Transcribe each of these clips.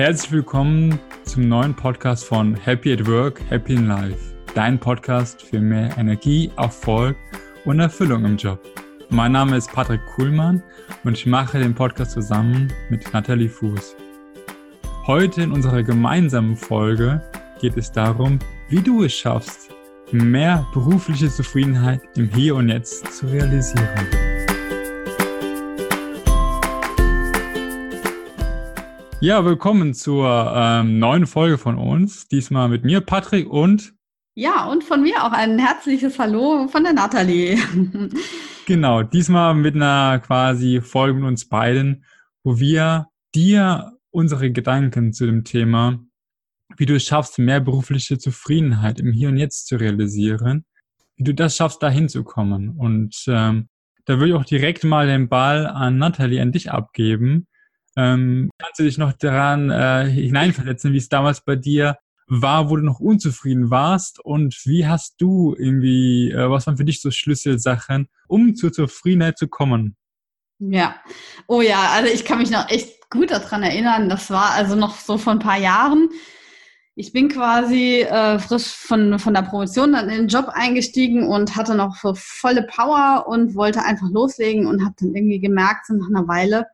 Herzlich willkommen zum neuen Podcast von Happy at Work, Happy in Life. Dein Podcast für mehr Energie, Erfolg und Erfüllung im Job. Mein Name ist Patrick Kuhlmann und ich mache den Podcast zusammen mit Nathalie Fuß. Heute in unserer gemeinsamen Folge geht es darum, wie du es schaffst, mehr berufliche Zufriedenheit im Hier und Jetzt zu realisieren. Ja, willkommen zur ähm, neuen Folge von uns. Diesmal mit mir, Patrick und. Ja, und von mir auch ein herzliches Hallo von der Nathalie. genau, diesmal mit einer quasi Folge mit uns beiden, wo wir dir unsere Gedanken zu dem Thema, wie du es schaffst, mehr berufliche Zufriedenheit im Hier und Jetzt zu realisieren, wie du das schaffst, dahin zu kommen. Und ähm, da würde ich auch direkt mal den Ball an Nathalie, an dich abgeben ähm, kannst du dich noch daran äh, hineinversetzen, wie es damals bei dir war, wo du noch unzufrieden warst und wie hast du irgendwie, äh, was waren für dich so Schlüsselsachen, um zur Zufriedenheit zu kommen? Ja, oh ja, also ich kann mich noch echt gut daran erinnern. Das war also noch so vor ein paar Jahren. Ich bin quasi äh, frisch von, von der Promotion dann in den Job eingestiegen und hatte noch so volle Power und wollte einfach loslegen und habe dann irgendwie gemerkt, so nach einer Weile,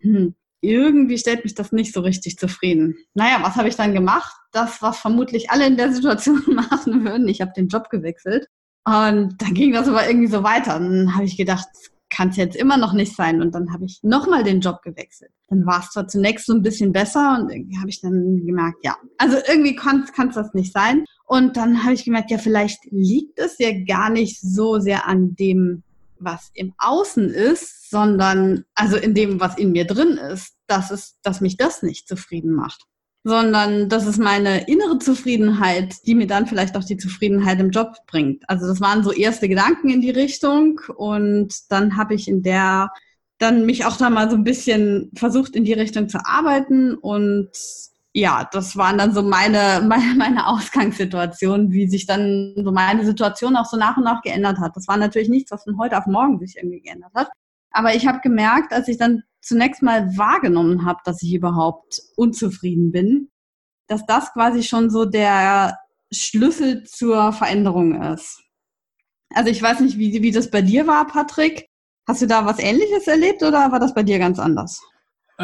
hm, irgendwie stellt mich das nicht so richtig zufrieden. Naja, was habe ich dann gemacht? Das, was vermutlich alle in der Situation machen würden. Ich habe den Job gewechselt. Und dann ging das aber irgendwie so weiter. Und dann habe ich gedacht, kann es jetzt immer noch nicht sein. Und dann habe ich nochmal den Job gewechselt. Dann war es zwar zunächst so ein bisschen besser und irgendwie habe ich dann gemerkt, ja, also irgendwie kann es das nicht sein. Und dann habe ich gemerkt, ja, vielleicht liegt es ja gar nicht so sehr an dem, was im Außen ist, sondern also in dem, was in mir drin ist, dass es, dass mich das nicht zufrieden macht. Sondern das ist meine innere Zufriedenheit, die mir dann vielleicht auch die Zufriedenheit im Job bringt. Also das waren so erste Gedanken in die Richtung und dann habe ich in der dann mich auch da mal so ein bisschen versucht, in die Richtung zu arbeiten und ja, das waren dann so meine, meine, meine Ausgangssituation, wie sich dann so meine Situation auch so nach und nach geändert hat. Das war natürlich nichts, was von heute auf morgen sich irgendwie geändert hat. Aber ich habe gemerkt, als ich dann zunächst mal wahrgenommen habe, dass ich überhaupt unzufrieden bin, dass das quasi schon so der Schlüssel zur Veränderung ist. Also ich weiß nicht, wie, wie das bei dir war, Patrick. Hast du da was Ähnliches erlebt oder war das bei dir ganz anders?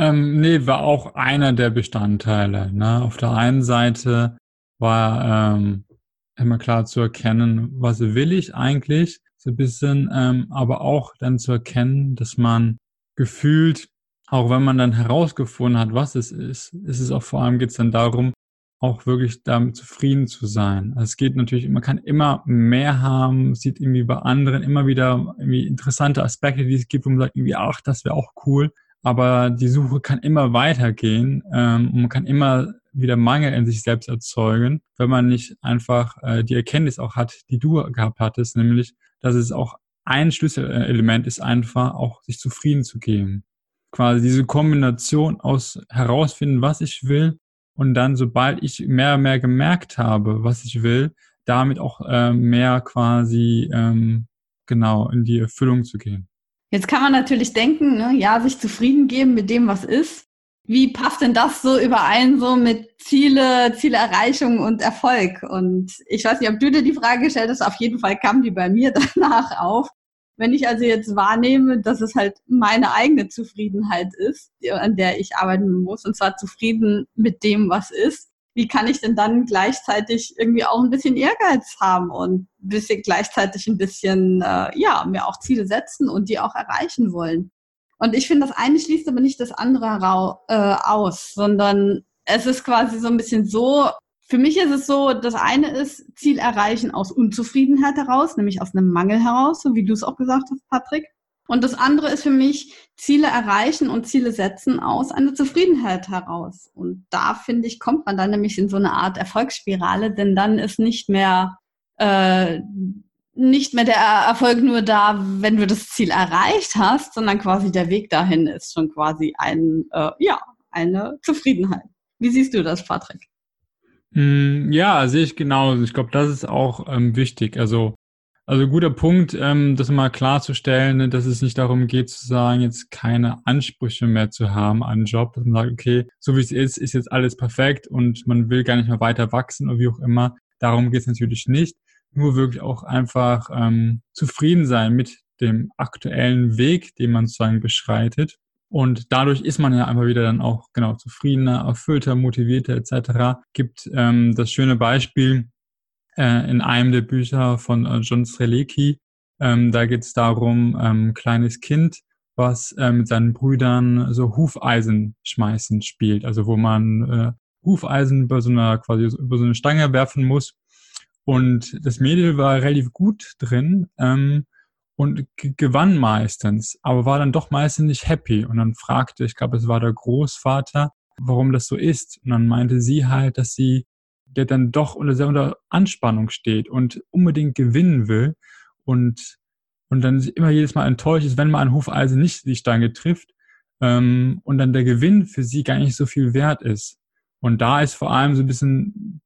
Ähm, nee, war auch einer der Bestandteile. Ne? Auf der einen Seite war ähm, immer klar zu erkennen, was will ich eigentlich, so ein bisschen, ähm, aber auch dann zu erkennen, dass man gefühlt, auch wenn man dann herausgefunden hat, was es ist, ist es auch vor allem geht es dann darum, auch wirklich damit zufrieden zu sein. Also es geht natürlich, man kann immer mehr haben, sieht irgendwie bei anderen immer wieder irgendwie interessante Aspekte, die es gibt, wo man sagt irgendwie, ach, das wäre auch cool aber die Suche kann immer weitergehen ähm, und man kann immer wieder Mangel in sich selbst erzeugen, wenn man nicht einfach äh, die Erkenntnis auch hat, die du gehabt hattest, nämlich, dass es auch ein Schlüsselelement ist, einfach auch sich zufrieden zu geben. Quasi diese Kombination aus herausfinden, was ich will und dann, sobald ich mehr und mehr gemerkt habe, was ich will, damit auch äh, mehr quasi ähm, genau in die Erfüllung zu gehen. Jetzt kann man natürlich denken, ne, ja, sich zufrieden geben mit dem, was ist. Wie passt denn das so überein so mit Ziele, Zielerreichung und Erfolg? Und ich weiß nicht, ob du dir die Frage gestellt hast. Auf jeden Fall kam die bei mir danach auf. Wenn ich also jetzt wahrnehme, dass es halt meine eigene Zufriedenheit ist, an der ich arbeiten muss, und zwar zufrieden mit dem, was ist, wie kann ich denn dann gleichzeitig irgendwie auch ein bisschen Ehrgeiz haben und ein bisschen gleichzeitig ein bisschen, äh, ja, mir auch Ziele setzen und die auch erreichen wollen. Und ich finde, das eine schließt aber nicht das andere äh, aus, sondern es ist quasi so ein bisschen so, für mich ist es so, das eine ist Ziel erreichen aus Unzufriedenheit heraus, nämlich aus einem Mangel heraus, so wie du es auch gesagt hast, Patrick. Und das andere ist für mich Ziele erreichen und Ziele setzen aus einer Zufriedenheit heraus. Und da finde ich, kommt man dann nämlich in so eine Art Erfolgsspirale, denn dann ist nicht mehr äh, nicht mehr der Erfolg nur da, wenn du das Ziel erreicht hast, sondern quasi der Weg dahin ist schon quasi ein äh, ja eine Zufriedenheit. Wie siehst du das, Patrick? Hm, ja, sehe ich genauso. Ich glaube, das ist auch ähm, wichtig. Also Also guter Punkt, ähm, das mal klarzustellen, ne, dass es nicht darum geht zu sagen, jetzt keine Ansprüche mehr zu haben an Job, dass man sagt, okay, so wie es ist, ist jetzt alles perfekt und man will gar nicht mehr weiter wachsen oder wie auch immer. Darum geht es natürlich nicht. Nur wirklich auch einfach ähm, zufrieden sein mit dem aktuellen Weg, den man sozusagen beschreitet. Und dadurch ist man ja einfach wieder dann auch genau zufriedener, erfüllter, motivierter etc. Gibt ähm, das schöne Beispiel, äh, in einem der Bücher von äh, John Strelecki. Ähm, da geht es darum, ähm, kleines Kind, was äh, mit seinen Brüdern so Hufeisen schmeißen spielt, also wo man äh, Hufeisen über so einer quasi über so eine Stange werfen muss. Und das Mädel war relativ gut drin ähm, und gewann meistens, aber war dann doch meistens nicht happy. Und dann fragte, ich glaube, es war der Großvater, warum das so ist. Und dann meinte sie halt, dass sie der dann doch unter sehr unter Anspannung steht und unbedingt gewinnen will und, und dann immer jedes Mal enttäuscht ist, wenn mal ein Hufeisen nicht die Stange trifft ähm, und dann der Gewinn für sie gar nicht so viel wert ist. Und da ist vor allem so ein bisschen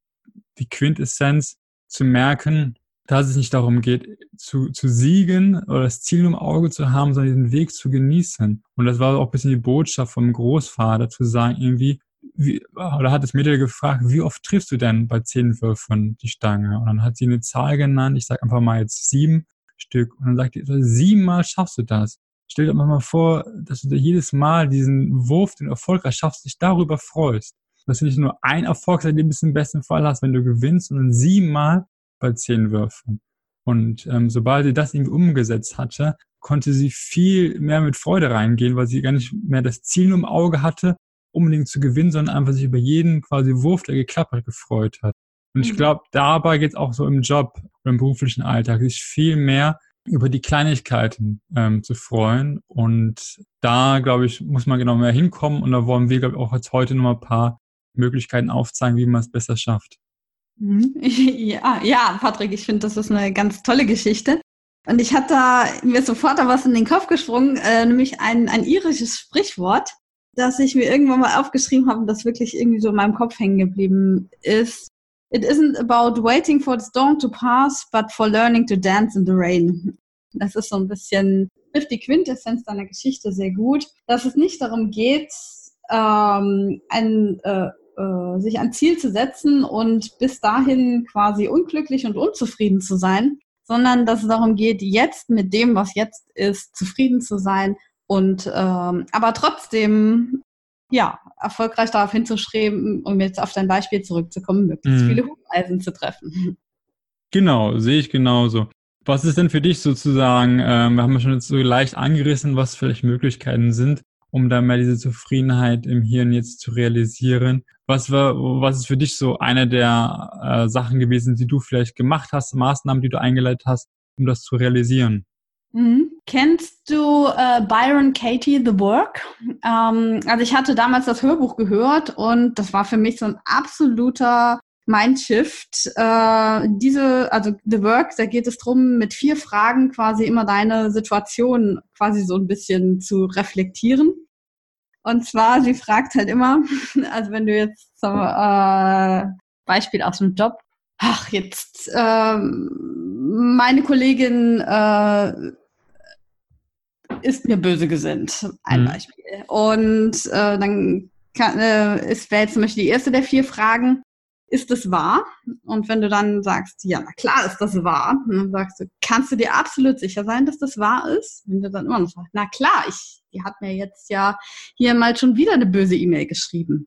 die Quintessenz zu merken, dass es nicht darum geht, zu, zu siegen oder das Ziel im Auge zu haben, sondern diesen Weg zu genießen. Und das war auch ein bisschen die Botschaft vom Großvater, zu sagen, irgendwie, wie, oder hat das Mädel gefragt, wie oft triffst du denn bei zehn Würfen die Stange? Und dann hat sie eine Zahl genannt, ich sage einfach mal jetzt sieben Stück. Und dann sagt sie, siebenmal schaffst du das. Stell dir mal vor, dass du jedes Mal diesen Wurf, den erfolgreich schaffst, dich darüber freust. Dass du nicht nur ein Erfolgserlebnis im besten Fall hast, wenn du gewinnst, sondern siebenmal bei zehn Würfen. Und ähm, sobald sie das irgendwie umgesetzt hatte, konnte sie viel mehr mit Freude reingehen, weil sie gar nicht mehr das Ziel im Auge hatte, unbedingt zu gewinnen, sondern einfach sich über jeden quasi Wurf, der geklappt hat, gefreut hat. Und ich mhm. glaube, dabei geht es auch so im Job oder im beruflichen Alltag, sich viel mehr über die Kleinigkeiten ähm, zu freuen. Und da, glaube ich, muss man genau mehr hinkommen. Und da wollen wir, glaube ich, auch jetzt heute noch mal ein paar Möglichkeiten aufzeigen, wie man es besser schafft. Mhm. Ja, ja, Patrick, ich finde, das ist eine ganz tolle Geschichte. Und ich hatte da mir sofort da was in den Kopf gesprungen, äh, nämlich ein, ein irisches Sprichwort, das ich mir irgendwann mal aufgeschrieben habe und das wirklich irgendwie so in meinem Kopf hängen geblieben ist. It isn't about waiting for the storm to pass, but for learning to dance in the rain. Das ist so ein bisschen, trifft die Quintessenz deiner Geschichte sehr gut, dass es nicht darum geht, ähm, ein, äh, äh, sich ein Ziel zu setzen und bis dahin quasi unglücklich und unzufrieden zu sein, sondern dass es darum geht, jetzt mit dem, was jetzt ist, zufrieden zu sein und ähm, aber trotzdem ja, erfolgreich darauf hinzustreben, um jetzt auf dein Beispiel zurückzukommen, möglichst mhm. viele Hufeisen zu treffen. Genau, sehe ich genauso. Was ist denn für dich sozusagen, ähm, wir haben ja schon jetzt so leicht angerissen, was vielleicht Möglichkeiten sind, um da mehr diese Zufriedenheit im Hier und Jetzt zu realisieren. Was war, was ist für dich so eine der äh, Sachen gewesen, die du vielleicht gemacht hast, Maßnahmen, die du eingeleitet hast, um das zu realisieren? Mhm. Kennst du äh, Byron Katie The Work? Ähm, also ich hatte damals das Hörbuch gehört und das war für mich so ein absoluter Mindshift. Äh, diese, also The Work, da geht es darum, mit vier Fragen quasi immer deine Situation quasi so ein bisschen zu reflektieren. Und zwar, sie fragt halt immer, also wenn du jetzt zum äh, Beispiel aus dem Job, ach, jetzt ähm, meine Kollegin äh, ist mir böse gesinnt. Ein mhm. Beispiel. Und äh, dann kann, äh, ist wäre jetzt zum Beispiel die erste der vier Fragen, ist es wahr? Und wenn du dann sagst, ja, na klar ist das wahr, dann sagst du, kannst du dir absolut sicher sein, dass das wahr ist? Wenn du dann immer noch sagst, na klar, ich, die hat mir jetzt ja hier mal schon wieder eine böse E-Mail geschrieben.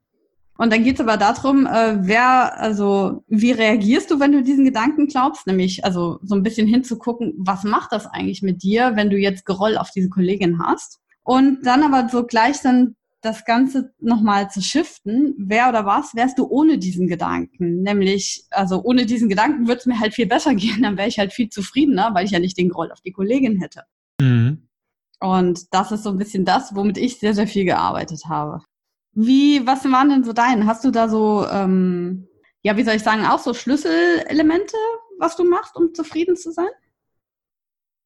Und dann geht es aber darum, äh, wer, also wie reagierst du, wenn du diesen Gedanken glaubst? Nämlich, also so ein bisschen hinzugucken, was macht das eigentlich mit dir, wenn du jetzt Geroll auf diese Kollegin hast? Und dann aber so gleich dann das Ganze nochmal zu shiften, wer oder was wärst du ohne diesen Gedanken? Nämlich, also ohne diesen Gedanken würde es mir halt viel besser gehen, dann wäre ich halt viel zufriedener, weil ich ja nicht den Groll auf die Kollegin hätte. Mhm. Und das ist so ein bisschen das, womit ich sehr, sehr viel gearbeitet habe. Wie, was waren denn so deine? Hast du da so, ähm, ja, wie soll ich sagen, auch so Schlüsselelemente, was du machst, um zufrieden zu sein?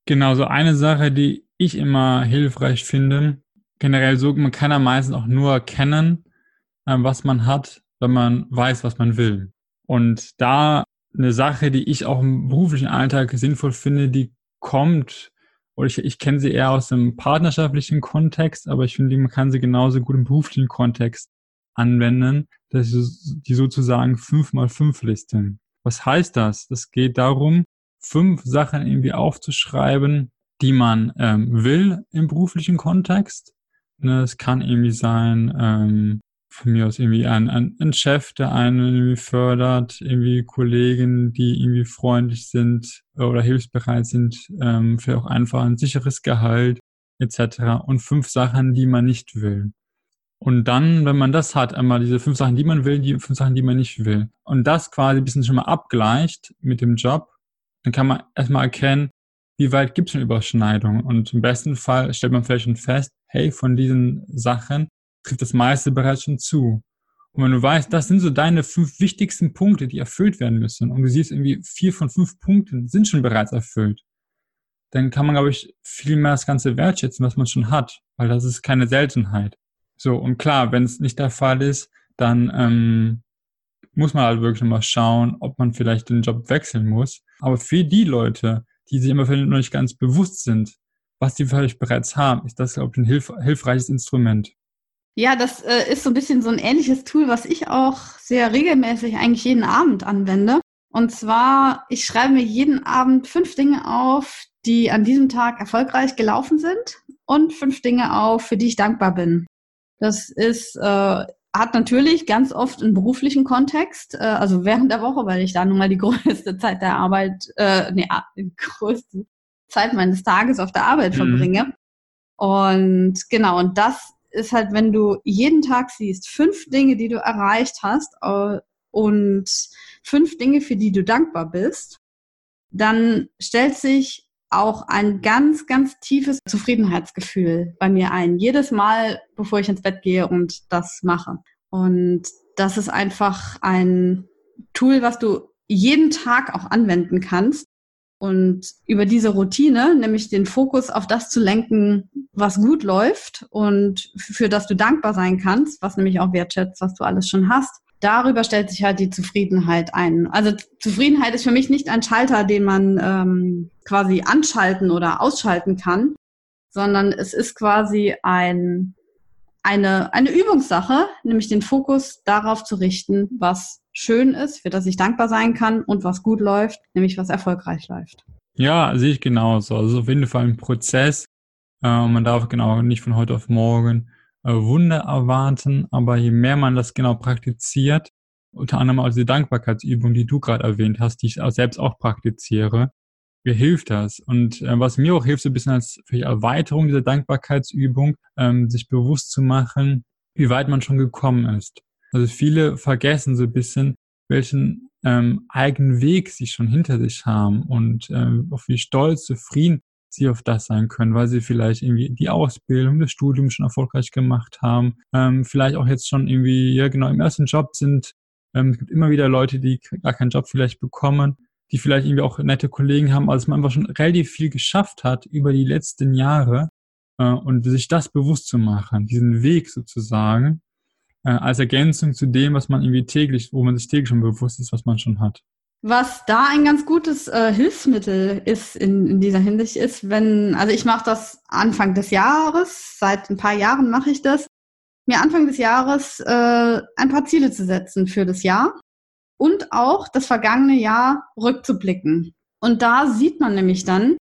Genau, so eine Sache, die ich immer hilfreich finde, generell so, man kann ja meistens auch nur erkennen, ähm, was man hat, wenn man weiß, was man will. Und da eine Sache, die ich auch im beruflichen Alltag sinnvoll finde, die kommt, oder ich, ich kenne sie eher aus dem partnerschaftlichen Kontext, aber ich finde, man kann sie genauso gut im beruflichen Kontext anwenden. Das ist die sozusagen 5x5-Liste. Was heißt das? Das geht darum, fünf Sachen irgendwie aufzuschreiben, die man ähm, will im beruflichen Kontext. Ne, es kann irgendwie sein, ähm, von mir aus irgendwie ein, ein, ein Chef, der einen irgendwie fördert, irgendwie Kollegen, die irgendwie freundlich sind oder hilfsbereit sind, ähm, für auch einfach ein sicheres Gehalt etc. Und fünf Sachen, die man nicht will. Und dann, wenn man das hat, einmal diese fünf Sachen, die man will, die fünf Sachen, die man nicht will. Und das quasi ein bisschen schon mal abgleicht mit dem Job, dann kann man erstmal erkennen, wie weit gibt es schon Überschneidungen. Und im besten Fall stellt man vielleicht schon fest, hey, von diesen Sachen trifft das meiste bereits schon zu. Und wenn du weißt, das sind so deine fünf wichtigsten Punkte, die erfüllt werden müssen, und du siehst irgendwie vier von fünf Punkten sind schon bereits erfüllt, dann kann man, glaube ich, viel mehr das Ganze wertschätzen, was man schon hat, weil das ist keine Seltenheit. So, und klar, wenn es nicht der Fall ist, dann ähm, muss man halt wirklich mal schauen, ob man vielleicht den Job wechseln muss. Aber für die Leute, die sich immer vielleicht noch nicht ganz bewusst sind, was die vielleicht bereits haben, ist das, glaube ich, ein hilf hilfreiches Instrument. Ja, das äh, ist so ein bisschen so ein ähnliches Tool, was ich auch sehr regelmäßig eigentlich jeden Abend anwende. Und zwar, ich schreibe mir jeden Abend fünf Dinge auf, die an diesem Tag erfolgreich gelaufen sind und fünf Dinge auf, für die ich dankbar bin. Das ist, äh, hat natürlich ganz oft einen beruflichen Kontext, äh, also während der Woche, weil ich da nun mal die größte Zeit der Arbeit, äh, nee, die größte Zeit meines Tages auf der Arbeit mhm. verbringe. Und genau, und das ist halt, wenn du jeden Tag siehst, fünf Dinge, die du erreicht hast und fünf Dinge, für die du dankbar bist, dann stellt sich auch ein ganz, ganz tiefes Zufriedenheitsgefühl bei mir ein. Jedes Mal, bevor ich ins Bett gehe und das mache. Und das ist einfach ein Tool, was du jeden Tag auch anwenden kannst. Und über diese Routine, nämlich den Fokus auf das zu lenken, was gut läuft und für das du dankbar sein kannst, was nämlich auch wertschätzt, was du alles schon hast, darüber stellt sich halt die Zufriedenheit ein. Also Zufriedenheit ist für mich nicht ein Schalter, den man ähm, quasi anschalten oder ausschalten kann, sondern es ist quasi ein, eine, eine Übungssache, nämlich den Fokus darauf zu richten, was schön ist, für das ich dankbar sein kann und was gut läuft, nämlich was erfolgreich läuft. Ja, sehe ich genauso. Also auf jeden Fall ein Prozess. Äh, man darf genau nicht von heute auf morgen äh, Wunder erwarten, aber je mehr man das genau praktiziert, unter anderem auch die Dankbarkeitsübung, die du gerade erwähnt hast, die ich auch selbst auch praktiziere, mir hilft das. Und äh, was mir auch hilft, so ein bisschen als Erweiterung dieser Dankbarkeitsübung, ähm, sich bewusst zu machen, wie weit man schon gekommen ist. Also viele vergessen so ein bisschen, welchen ähm, eigenen Weg sie schon hinter sich haben und ähm, auch wie stolz, zufrieden sie auf das sein können, weil sie vielleicht irgendwie die Ausbildung, das Studium schon erfolgreich gemacht haben, ähm, vielleicht auch jetzt schon irgendwie, ja genau, im ersten Job sind. Ähm, es gibt immer wieder Leute, die gar keinen Job vielleicht bekommen, die vielleicht irgendwie auch nette Kollegen haben, also man einfach schon relativ viel geschafft hat über die letzten Jahre äh, und sich das bewusst zu machen, diesen Weg sozusagen, äh, als Ergänzung zu dem, was man irgendwie täglich, wo man sich täglich schon bewusst ist, was man schon hat. Was da ein ganz gutes äh, Hilfsmittel ist in, in dieser Hinsicht ist, wenn, also ich mache das Anfang des Jahres, seit ein paar Jahren mache ich das, mir Anfang des Jahres äh, ein paar Ziele zu setzen für das Jahr und auch das vergangene Jahr rückzublicken. Und da sieht man nämlich dann,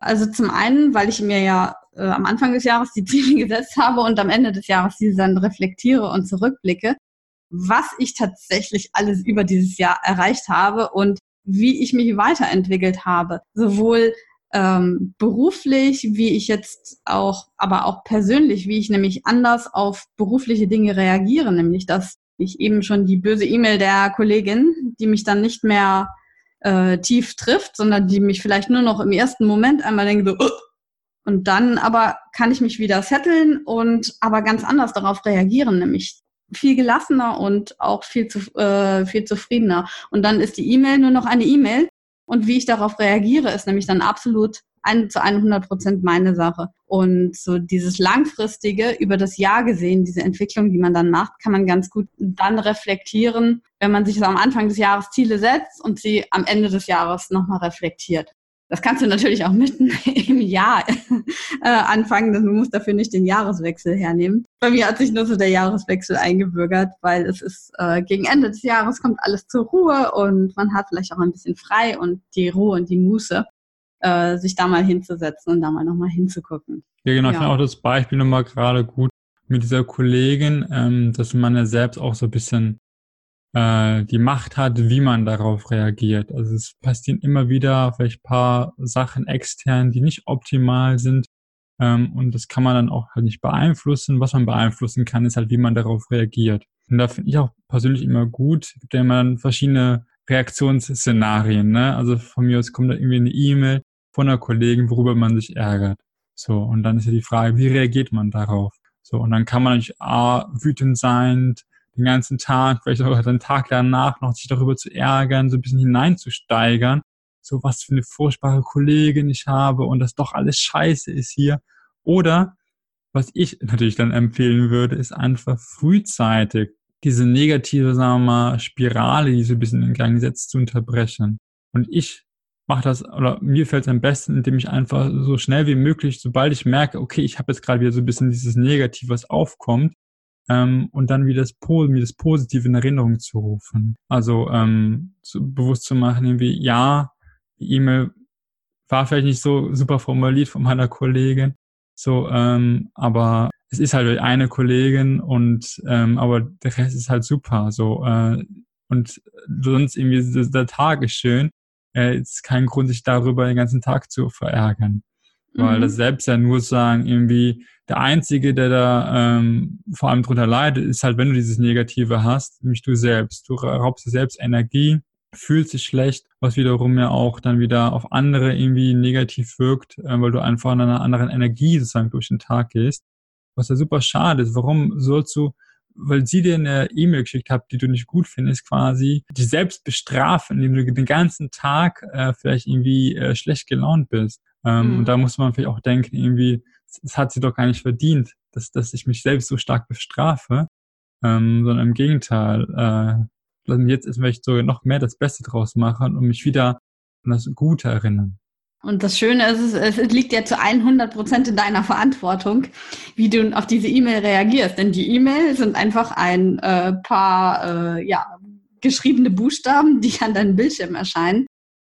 also zum einen, weil ich mir ja äh, am Anfang des Jahres die Ziele gesetzt habe und am Ende des Jahres diese dann reflektiere und zurückblicke, was ich tatsächlich alles über dieses Jahr erreicht habe und wie ich mich weiterentwickelt habe. Sowohl ähm, beruflich, wie ich jetzt auch, aber auch persönlich, wie ich nämlich anders auf berufliche Dinge reagiere, nämlich dass ich eben schon die böse E-Mail der Kollegin, die mich dann nicht mehr äh, tief trifft, sondern die mich vielleicht nur noch im ersten Moment einmal denke, so, uh, und dann aber kann ich mich wieder setteln und aber ganz anders darauf reagieren, nämlich viel gelassener und auch viel, zu, äh, viel zufriedener. Und dann ist die E-Mail nur noch eine E-Mail. Und wie ich darauf reagiere, ist nämlich dann absolut ein, zu 100 Prozent meine Sache. Und so dieses langfristige, über das Jahr gesehen, diese Entwicklung, die man dann macht, kann man ganz gut dann reflektieren, wenn man sich am Anfang des Jahres Ziele setzt und sie am Ende des Jahres nochmal reflektiert. Das kannst du natürlich auch mitten im Jahr äh, anfangen. Du musst dafür nicht den Jahreswechsel hernehmen. Bei mir hat sich nur so der Jahreswechsel eingebürgert, weil es ist äh, gegen Ende des Jahres kommt alles zur Ruhe und man hat vielleicht auch ein bisschen frei und die Ruhe und die Muße, äh, sich da mal hinzusetzen und da mal nochmal hinzugucken. Ja, genau. Ja. Ich finde auch das Beispiel nochmal gerade gut mit dieser Kollegin, ähm, dass man ja selbst auch so ein bisschen äh, die Macht hat, wie man darauf reagiert. Also es passieren immer wieder vielleicht paar Sachen extern, die nicht optimal sind. Ähm, und das kann man dann auch halt nicht beeinflussen. Was man beeinflussen kann, ist halt, wie man darauf reagiert. Und da finde ich auch persönlich immer gut, immer dann verschiedene Reaktionsszenarien. Ne? Also von mir aus kommt da irgendwie eine E-Mail von einer Kollegin, worüber man sich ärgert. So, und dann ist ja die Frage, wie reagiert man darauf? So, und dann kann man natürlich A, wütend sein, den ganzen Tag, vielleicht auch den Tag danach noch sich darüber zu ärgern, so ein bisschen hineinzusteigern, so was für eine furchtbare Kollegin ich habe und das doch alles scheiße ist hier. Oder was ich natürlich dann empfehlen würde, ist einfach frühzeitig diese negative, sagen wir mal, Spirale, die so ein bisschen in Gang setzt, zu unterbrechen. Und ich mache das, oder mir fällt es am besten, indem ich einfach so schnell wie möglich, sobald ich merke, okay, ich habe jetzt gerade wieder so ein bisschen dieses Negativ, was aufkommt, ähm, und dann wieder das, mir das Positive in Erinnerung zu rufen. Also ähm, zu, bewusst zu machen, irgendwie, ja, die E-Mail war vielleicht nicht so super formuliert von meiner Kollegin, so, ähm, aber es ist halt eine Kollegin und ähm, aber der Rest ist halt super, so äh, und sonst irgendwie der Tag ist schön, äh, ist kein Grund, sich darüber den ganzen Tag zu verärgern. Weil mhm. das selbst ja nur sagen, irgendwie, der Einzige, der da ähm, vor allem drunter leidet, ist halt, wenn du dieses Negative hast, nämlich du selbst. Du raubst dir selbst Energie, fühlst dich schlecht, was wiederum ja auch dann wieder auf andere irgendwie negativ wirkt, äh, weil du einfach in einer anderen Energie sozusagen durch den Tag gehst. Was ja super schade ist. Warum sollst du weil sie dir eine E-Mail geschickt hat, die du nicht gut findest, quasi dich selbst bestrafen, indem du den ganzen Tag äh, vielleicht irgendwie äh, schlecht gelaunt bist. Ähm, mhm. Und da muss man vielleicht auch denken, irgendwie, das hat sie doch gar nicht verdient, dass, dass ich mich selbst so stark bestrafe, ähm, sondern im Gegenteil, äh, jetzt ist vielleicht sogar noch mehr das Beste draus machen und mich wieder an das Gute erinnern. Und das Schöne ist, es liegt ja zu 100 Prozent in deiner Verantwortung, wie du auf diese E-Mail reagierst. Denn die E-Mail sind einfach ein äh, paar äh, ja, geschriebene Buchstaben, die an deinem Bildschirm erscheinen.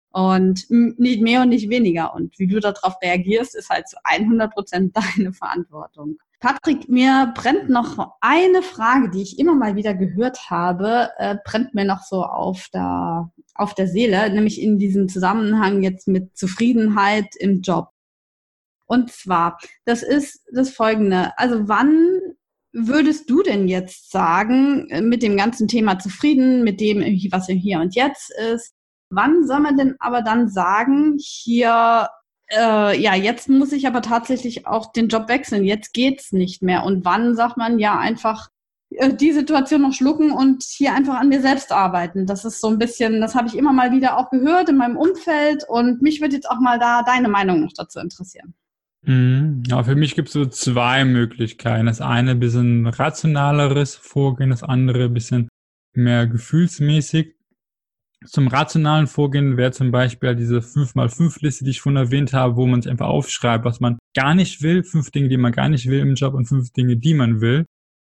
Und nicht mehr und nicht weniger. Und wie du darauf reagierst, ist halt zu 100 Prozent deine Verantwortung. Patrick, mir brennt noch eine Frage, die ich immer mal wieder gehört habe, äh, brennt mir noch so auf der, auf der Seele, nämlich in diesem Zusammenhang jetzt mit Zufriedenheit im Job. Und zwar, das ist das folgende. Also wann würdest du denn jetzt sagen, äh, mit dem ganzen Thema zufrieden, mit dem, was hier und jetzt ist, wann soll man denn aber dann sagen, hier äh, ja, jetzt muss ich aber tatsächlich auch den Job wechseln. Jetzt geht's nicht mehr. Und wann sagt man ja einfach äh, die Situation noch schlucken und hier einfach an mir selbst arbeiten? Das ist so ein bisschen, das habe ich immer mal wieder auch gehört in meinem Umfeld und mich würde jetzt auch mal da deine Meinung noch dazu interessieren. Mhm. Ja, für mich gibt es so zwei Möglichkeiten. Das eine ein bisschen rationaleres Vorgehen, das andere ein bisschen mehr gefühlsmäßig. Zum rationalen Vorgehen wäre zum Beispiel diese 5x5-Liste, die ich vorhin erwähnt habe, wo man sich einfach aufschreibt, was man gar nicht will, fünf Dinge, die man gar nicht will im Job und fünf Dinge, die man will.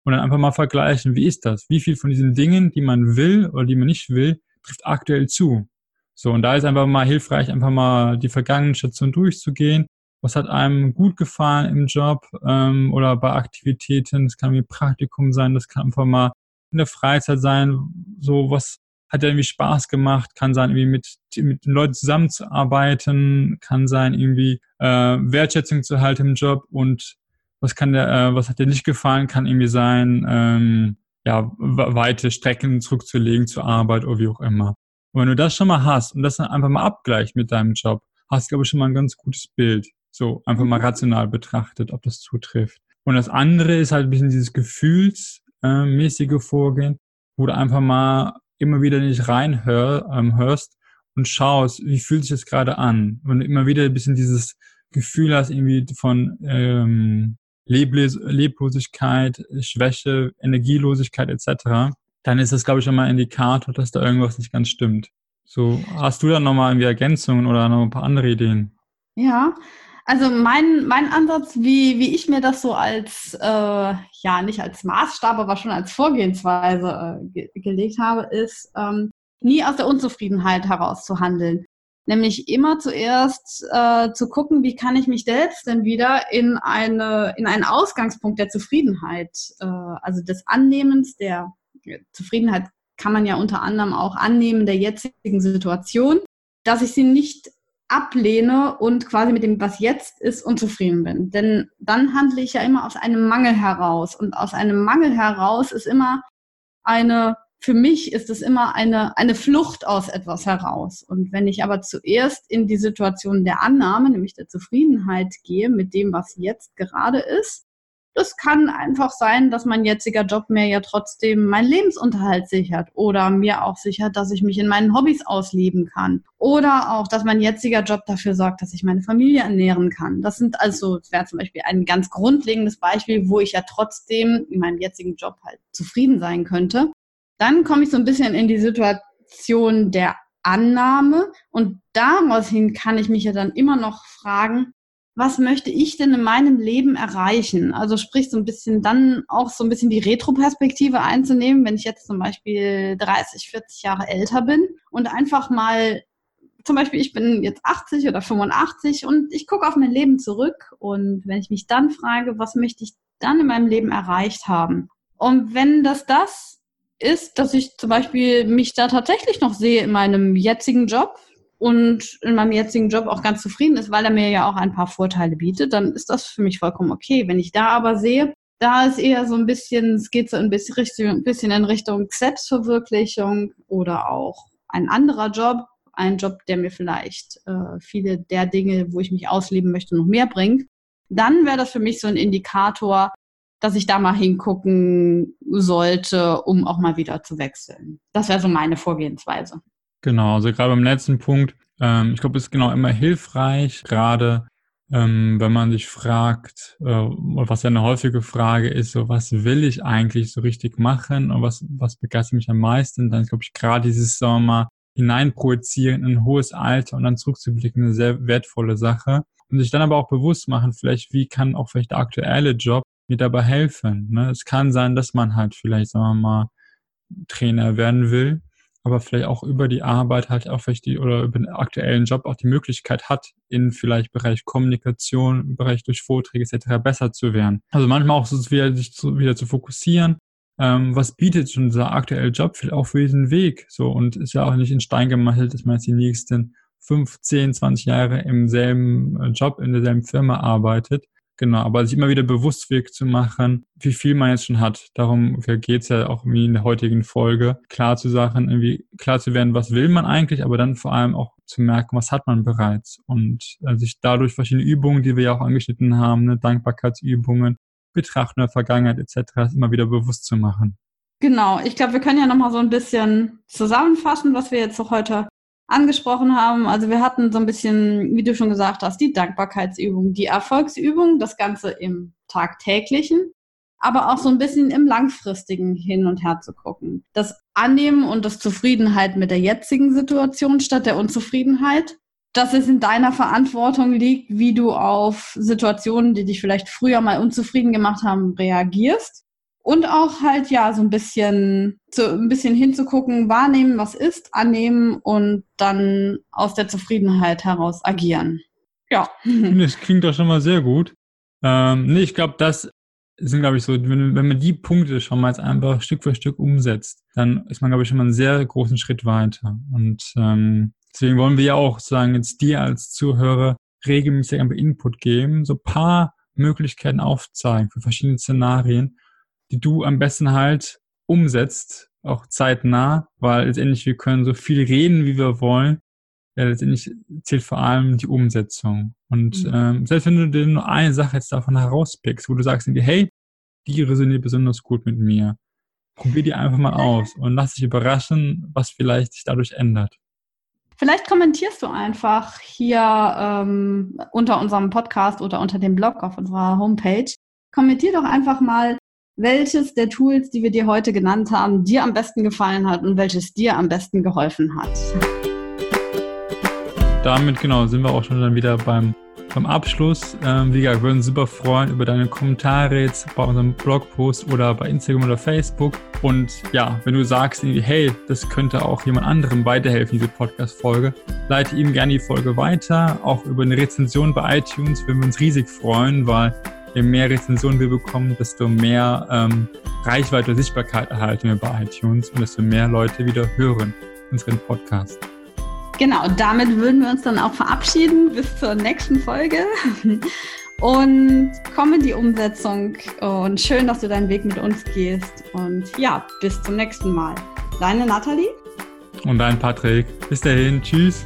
Und dann einfach mal vergleichen, wie ist das? Wie viel von diesen Dingen, die man will oder die man nicht will, trifft aktuell zu? So, und da ist einfach mal hilfreich, einfach mal die vergangenen Stationen durchzugehen. Was hat einem gut gefallen im Job ähm, oder bei Aktivitäten? Das kann wie Praktikum sein, das kann einfach mal in der Freizeit sein. So, was hat irgendwie Spaß gemacht, kann sein, irgendwie mit, mit Leuten zusammenzuarbeiten, kann sein, irgendwie äh, Wertschätzung zu halten im Job und was kann der, äh, was hat dir nicht gefallen, kann irgendwie sein, ähm, ja, weite Strecken zurückzulegen zur Arbeit oder wie auch immer. Und wenn du das schon mal hast und das dann einfach mal abgleicht mit deinem Job, hast du, glaube ich, schon mal ein ganz gutes Bild. So, einfach mal rational betrachtet, ob das zutrifft. Und das andere ist halt ein bisschen dieses gefühlsmäßige Vorgehen, wo du einfach mal immer wieder nicht reinhörst ähm, und schaust, wie fühlt sich das gerade an? Und immer wieder ein bisschen dieses Gefühl hast, irgendwie von ähm, Leblos Leblosigkeit, Schwäche, Energielosigkeit etc., dann ist das, glaube ich, schon mal ein Indikator, dass da irgendwas nicht ganz stimmt. So, hast du da nochmal irgendwie Ergänzungen oder noch ein paar andere Ideen? Ja, also mein, mein Ansatz, wie, wie ich mir das so als, äh, ja, nicht als Maßstab, aber schon als Vorgehensweise äh, ge gelegt habe, ist, ähm, nie aus der Unzufriedenheit heraus zu handeln. Nämlich immer zuerst äh, zu gucken, wie kann ich mich selbst denn wieder in, eine, in einen Ausgangspunkt der Zufriedenheit, äh, also des Annehmens der Zufriedenheit kann man ja unter anderem auch annehmen der jetzigen Situation, dass ich sie nicht ablehne und quasi mit dem, was jetzt ist, unzufrieden bin. Denn dann handle ich ja immer aus einem Mangel heraus. Und aus einem Mangel heraus ist immer eine, für mich ist es immer eine, eine Flucht aus etwas heraus. Und wenn ich aber zuerst in die Situation der Annahme, nämlich der Zufriedenheit gehe mit dem, was jetzt gerade ist, das kann einfach sein, dass mein jetziger Job mir ja trotzdem meinen Lebensunterhalt sichert oder mir auch sichert, dass ich mich in meinen Hobbys ausleben kann. Oder auch, dass mein jetziger Job dafür sorgt, dass ich meine Familie ernähren kann. Das sind also, das wäre zum Beispiel ein ganz grundlegendes Beispiel, wo ich ja trotzdem in meinem jetzigen Job halt zufrieden sein könnte. Dann komme ich so ein bisschen in die Situation der Annahme und daraus hin kann ich mich ja dann immer noch fragen, was möchte ich denn in meinem Leben erreichen? Also sprich so ein bisschen dann auch so ein bisschen die Retroperspektive einzunehmen, wenn ich jetzt zum Beispiel 30, 40 Jahre älter bin und einfach mal, zum Beispiel ich bin jetzt 80 oder 85 und ich gucke auf mein Leben zurück und wenn ich mich dann frage, was möchte ich dann in meinem Leben erreicht haben? Und wenn das das ist, dass ich zum Beispiel mich da tatsächlich noch sehe in meinem jetzigen Job, und in meinem jetzigen Job auch ganz zufrieden ist, weil er mir ja auch ein paar Vorteile bietet, dann ist das für mich vollkommen okay. Wenn ich da aber sehe, da ist eher so ein bisschen, es geht so ein bisschen, in Richtung Selbstverwirklichung oder auch ein anderer Job, ein Job, der mir vielleicht äh, viele der Dinge, wo ich mich ausleben möchte, noch mehr bringt, dann wäre das für mich so ein Indikator, dass ich da mal hingucken sollte, um auch mal wieder zu wechseln. Das wäre so meine Vorgehensweise. Genau, also gerade beim letzten Punkt, ähm, ich glaube, es ist genau immer hilfreich, gerade ähm, wenn man sich fragt, äh, was ja eine häufige Frage ist, so was will ich eigentlich so richtig machen und was, was begeistert mich am meisten, dann glaube ich, gerade dieses, mal, hineinprojizieren in ein hohes Alter und dann zurückzublicken, eine sehr wertvolle Sache. Und sich dann aber auch bewusst machen, vielleicht, wie kann auch vielleicht der aktuelle Job mir dabei helfen. Ne? Es kann sein, dass man halt vielleicht, sagen wir mal, Trainer werden will aber vielleicht auch über die Arbeit halt auch vielleicht die oder über den aktuellen Job auch die Möglichkeit hat, in vielleicht Bereich Kommunikation, Bereich durch Vorträge etc. besser zu werden. Also manchmal auch so wieder, sich zu, wieder zu fokussieren, ähm, was bietet schon dieser aktuelle Job vielleicht auch für diesen Weg so und ist ja auch nicht in Stein gemeißelt, dass man jetzt die nächsten 15, 20 Jahre im selben äh, Job in derselben Firma arbeitet, Genau, aber sich immer wieder bewusst Weg zu machen, wie viel man jetzt schon hat. Darum geht es ja auch wie in der heutigen Folge, klar zu Sachen, irgendwie klar zu werden, was will man eigentlich, aber dann vor allem auch zu merken, was hat man bereits. Und äh, sich dadurch verschiedene Übungen, die wir ja auch angeschnitten haben, ne, Dankbarkeitsübungen, Betrachten der Vergangenheit etc., immer wieder bewusst zu machen. Genau, ich glaube, wir können ja nochmal so ein bisschen zusammenfassen, was wir jetzt so heute angesprochen haben. Also wir hatten so ein bisschen, wie du schon gesagt hast, die Dankbarkeitsübung, die Erfolgsübung, das Ganze im tagtäglichen, aber auch so ein bisschen im langfristigen hin und her zu gucken. Das Annehmen und das Zufriedenheit mit der jetzigen Situation statt der Unzufriedenheit. Dass es in deiner Verantwortung liegt, wie du auf Situationen, die dich vielleicht früher mal unzufrieden gemacht haben, reagierst und auch halt ja so ein bisschen zu, ein bisschen hinzugucken, wahrnehmen, was ist, annehmen und dann aus der Zufriedenheit heraus agieren. Ja. Das klingt doch schon mal sehr gut. Ähm, nee, ich glaube, das sind, glaube ich, so, wenn, wenn man die Punkte schon mal jetzt einfach Stück für Stück umsetzt, dann ist man, glaube ich, schon mal einen sehr großen Schritt weiter. Und ähm, deswegen wollen wir ja auch sagen, jetzt dir als Zuhörer regelmäßig einfach Input geben, so paar Möglichkeiten aufzeigen für verschiedene Szenarien, die du am besten halt umsetzt, auch zeitnah, weil letztendlich wir können so viel reden, wie wir wollen. Ja, letztendlich zählt vor allem die Umsetzung. Und mhm. ähm, selbst wenn du dir nur eine Sache jetzt davon herauspickst, wo du sagst, hey, die resoniert besonders gut mit mir, probier die einfach mal aus und lass dich überraschen, was vielleicht sich dadurch ändert. Vielleicht kommentierst du einfach hier ähm, unter unserem Podcast oder unter dem Blog auf unserer Homepage. Kommentier doch einfach mal, welches der Tools, die wir dir heute genannt haben, dir am besten gefallen hat und welches dir am besten geholfen hat. Damit genau sind wir auch schon dann wieder beim beim Abschluss, ähm, wie gesagt, würden uns super freuen über deine Kommentare jetzt bei unserem Blogpost oder bei Instagram oder Facebook. Und ja, wenn du sagst, hey, das könnte auch jemand anderem weiterhelfen, diese Podcast-Folge, leite ihm gerne die Folge weiter. Auch über eine Rezension bei iTunes würden wir uns riesig freuen, weil je mehr Rezensionen wir bekommen, desto mehr ähm, Reichweite und Sichtbarkeit erhalten wir bei iTunes und desto mehr Leute wieder hören unseren Podcast. Genau, damit würden wir uns dann auch verabschieden bis zur nächsten Folge. Und komm in die Umsetzung und schön, dass du deinen Weg mit uns gehst. Und ja, bis zum nächsten Mal. Deine Nathalie. Und dein Patrick. Bis dahin. Tschüss.